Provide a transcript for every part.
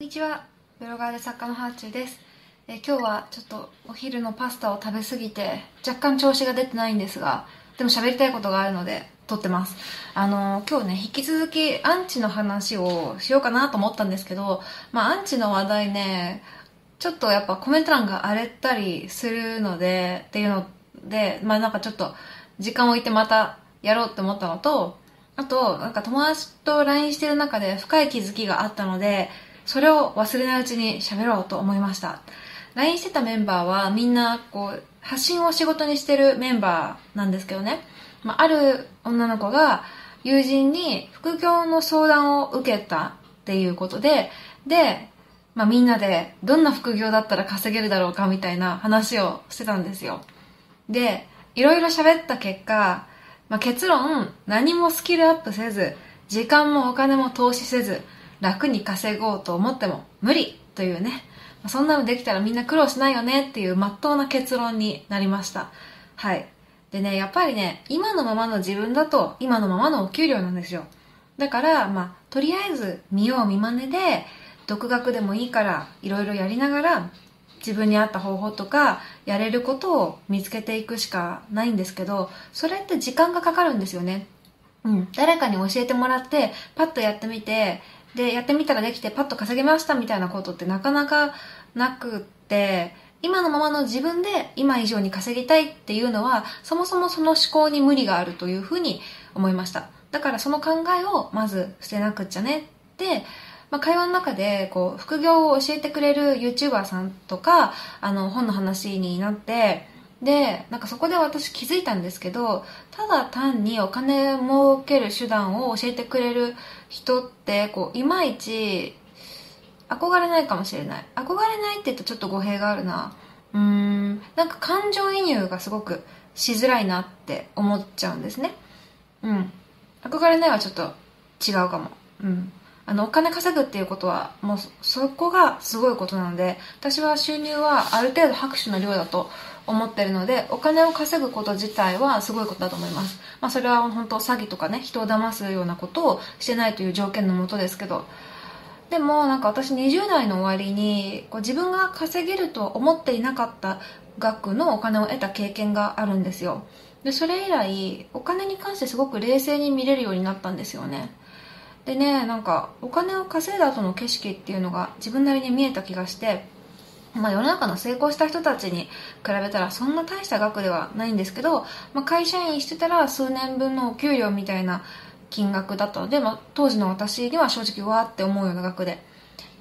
こんにちは。ブロガーで作家のハーチューです。え今日はちょっとお昼のパスタを食べ過ぎて若干調子が出てないんですがでも喋りたいことがあるので撮ってます。あの今日ね引き続きアンチの話をしようかなと思ったんですけどまあアンチの話題ねちょっとやっぱコメント欄が荒れたりするのでっていうのでまあなんかちょっと時間を置いてまたやろうって思ったのとあと、なんか友達と LINE してる中で深い気づきがあったので、それを忘れないうちに喋ろうと思いました。LINE してたメンバーはみんなこう発信を仕事にしてるメンバーなんですけどね。まあ、ある女の子が友人に副業の相談を受けたっていうことで、で、まあ、みんなでどんな副業だったら稼げるだろうかみたいな話をしてたんですよ。で、いろいろ喋った結果、まあ、結論、何もスキルアップせず、時間もお金も投資せず、楽に稼ごうと思っても無理というね、そんなのできたらみんな苦労しないよねっていう真っ当な結論になりました。はい。でね、やっぱりね、今のままの自分だと今のままのお給料なんですよ。だから、まあ、とりあえず見よう見まねで、独学でもいいからいろいろやりながら自分に合った方法とかやれることを見つけていくしかないんですけどそれって時間がかかるんですよねうん誰かに教えてもらってパッとやってみてでやってみたらできてパッと稼げましたみたいなことってなかなかなくって今のままの自分で今以上に稼ぎたいっていうのはそもそもその思考に無理があるというふうに思いました。だからその考えをまず捨てなくっちゃねってまあ、会話の中でこう副業を教えてくれる YouTuber さんとかあの本の話になってでなんかそこで私気づいたんですけどただ単にお金儲ける手段を教えてくれる人ってこういまいち憧れないかもしれない。憧れないって言うとちょっと語弊があるな。うん。なんか感情移入がすごくしづらいなって思っちゃうんですね。うん。憧れないはちょっと違うかも。うん。あのお金稼ぐっていうことはもうそこがすごいことなので私は収入はある程度拍手の量だと思ってるのでお金を稼ぐこと自体はすごいことだと思います、まあ、それは本当詐欺とかね人を騙すようなことをしてないという条件のもとですけど。でもなんか私20代の終わりにこう自分が稼げると思っていなかった額のお金を得た経験があるんですよ。でそれ以来お金に関してすごく冷静に見れるようになったんですよね。でねなんかお金を稼いだ後の景色っていうのが自分なりに見えた気がしてまあ、世の中の成功した人たちに比べたらそんな大した額ではないんですけど、まあ、会社員してたら数年分のお給料みたいな金額だったので、まあ、当時の私には正直わーって思うような額で。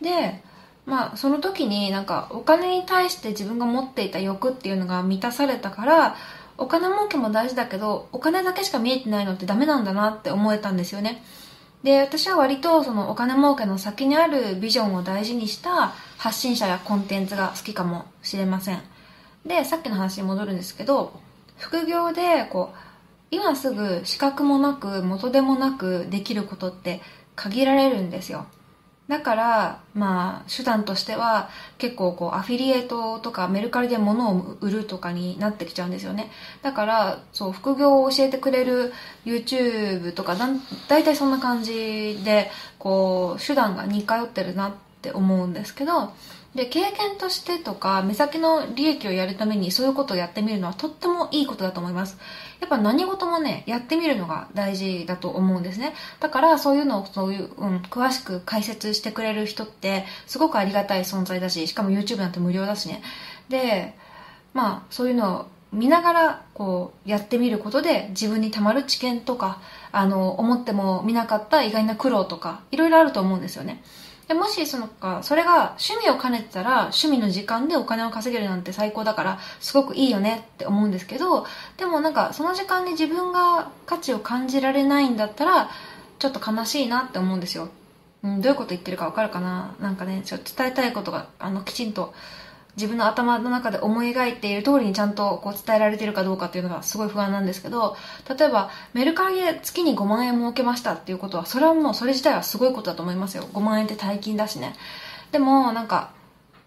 でまあその時になんかお金に対して自分が持っていた欲っていうのが満たされたからお金儲けも大事だけどお金だけしか見えてないのってダメなんだなって思えたんですよね。で私は割とそのお金儲けの先にあるビジョンを大事にした発信者やコンテンツが好きかもしれません。でさっきの話に戻るんですけど副業でこう今すぐ資格もなく元でもなくできることって限られるんですよ。だから、まあ、手段としては結構こうアフィリエイトとかメルカリで物を売るとかになってきちゃうんですよね。だから、そう、副業を教えてくれる YouTube とかだ、だいたいそんな感じで、こう、手段が似通ってるなって思うんですけど、で、経験としてとか、目先の利益をやるためにそういうことをやってみるのはとってもいいことだと思います。やっぱ何事もね、やってみるのが大事だと思うんですね。だからそういうのをそういう、うん、詳しく解説してくれる人ってすごくありがたい存在だし、しかも YouTube なんて無料だしね。で、まあそういうのを見ながらこうやってみることで自分にたまる知見とか、あの、思っても見なかった意外な苦労とか、いろいろあると思うんですよね。でもしそのかそれが趣味を兼ねてたら趣味の時間でお金を稼げるなんて最高だからすごくいいよねって思うんですけどでもなんかその時間に自分が価値を感じられないんだったらちょっと悲しいなって思うんですよ、うん、どういうこと言ってるかわかるかな？なんかねちょっと伝えたいことがあのきちんと自分の頭の中で思い描いている通りにちゃんとこう伝えられているかどうかっていうのがすごい不安なんですけど例えばメルカリで月に5万円儲けましたっていうことはそれはもうそれ自体はすごいことだと思いますよ。5万円って大金だしね。でもなんか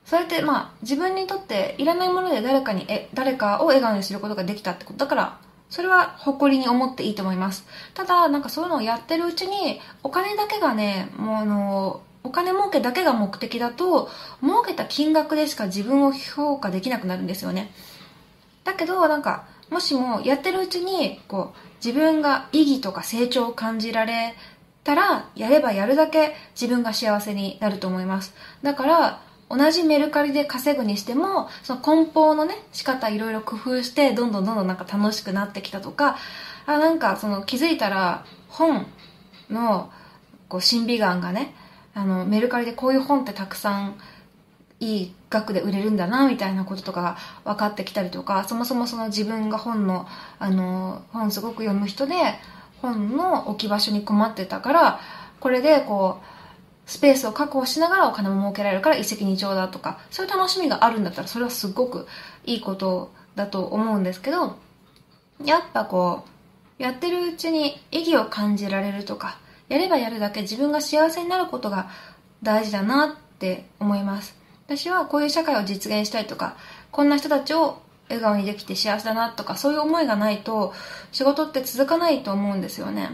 それってまあ自分にとっていらないもので誰かにえ誰かを笑顔にすることができたってこと。だからそれは誇りに思っていいと思います。ただなんかそういうのをやってるうちにお金だけがねもうあのお金儲けだけが目的だと儲けた金額でしか自分を評価できなくなるんですよね。だけどなんかもしもやってるうちにこう自分が意義とか成長を感じられたらやればやるだけ自分が幸せになると思います。だから同じメルカリで稼ぐにしてもその梱包のね仕方いろいろ工夫してどんどんどんどんなんか楽しくなってきたとかあなんかその気づいたら本のこう審美眼がねあのメルカリでこういう本ってたくさんいい額で売れるんだなみたいなこととか分かってきたりとかそもそもその自分が本のあの本すごく読む人で本の置き場所に困ってたからこれでこうスペースを確保しながらお金も儲けられるから一石二鳥だとかそういう楽しみがあるんだったらそれはすごくいいことだと思うんですけどやっぱこうやってるうちに意義を感じられるとかやればやるだけ自分が幸せになることが大事だなって思います。私はこういう社会を実現したいとかこんな人たちを笑顔にできて幸せだなとかそういう思いがないと仕事って続かないと思うんですよね。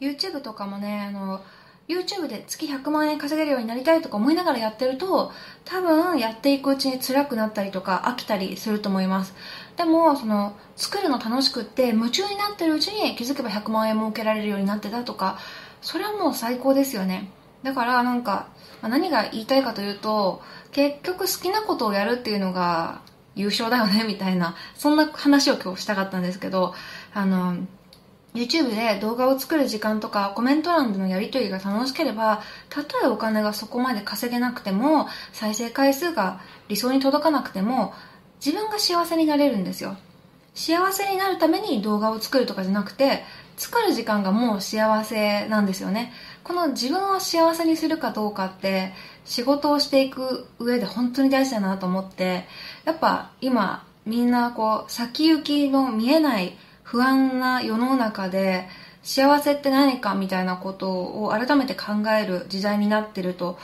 YouTube とかもねあの YouTube で月100万円稼げるようになりたいとか思いながらやってると多分やっていくうちに辛くなったりとか飽きたりすると思います。でもその作るの楽しくって夢中になってるうちに気づけば100万円儲けられるようになってたとかそれはもう最高ですよね。だからなんか何が言いたいかというと結局好きなことをやるっていうのが優勝だよね みたいなそんな話を今日したかったんですけどあの YouTube で動画を作る時間とかコメント欄でのやり取りが楽しければたとえお金がそこまで稼げなくても再生回数が理想に届かなくても自分が幸せになれるんですよ。幸せになるために動画を作るとかじゃなくて作る時間がもう幸せなんですよね。この自分を幸せにするかどうかって仕事をしていく上で本当に大事だなと思ってやっぱ今みんなこう先行きの見えない不安な世の中で幸せって何かみたいなことを改めて考える時代になってると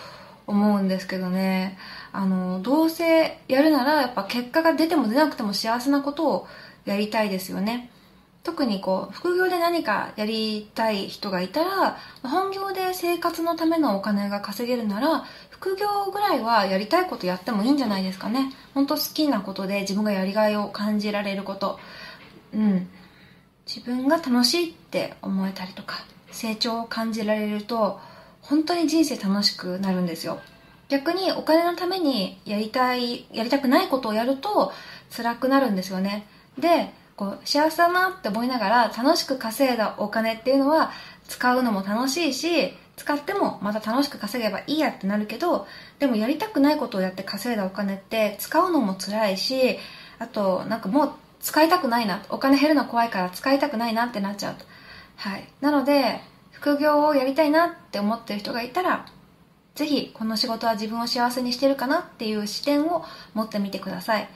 思うんですけどね。あのどうせやるならやっぱ結果が出ても出なくても幸せなことをやりたいですよね。特にこう副業で何かやりたい人がいたら本業で生活のためのお金が稼げるなら副業ぐらいはやりたいことやってもいいんじゃないですかね。本当好きなことで自分がやりがいを感じられること。うん。自分が楽しいって思えたりとか成長を感じられると本当に人生楽しくなるんですよ。逆にお金のためにやりたいやりたくないことをやると辛くなるんですよね。でこう幸せだなって思いながら楽しく稼いだお金っていうのは使うのも楽しいし使ってもまた楽しく稼げばいいやってなるけどでもやりたくないことをやって稼いだお金って使うのも辛いしあとなんかもう使いたくないなお金減るの怖いから使いたくないなってなっちゃうと。はい。なので副業をやりたいなって思ってる人がいたらぜひこの仕事は自分を幸せにしてるかなっていう視点を持ってみてください。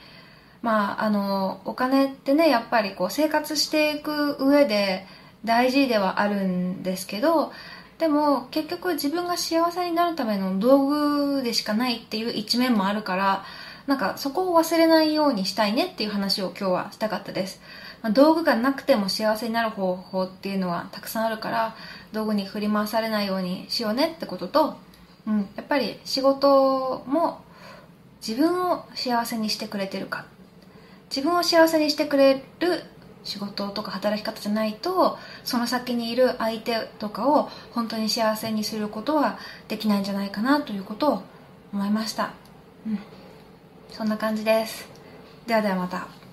まああのお金ってねやっぱりこう生活していく上で大事ではあるんですけどでも結局自分が幸せになるための道具でしかないっていう一面もあるからなんかそこを忘れないようにしたいねっていう話を今日はしたかったです、まあ、道具がなくても幸せになる方法っていうのはたくさんあるから道具に振り回されないようにしようねってことと、うん、やっぱり仕事も自分を幸せにしてくれてるか自分を幸せにしてくれる仕事とか働き方じゃないとその先にいる相手とかを本当に幸せにすることはできないんじゃないかなということを思いました。うん。そんな感じです。ではではまた。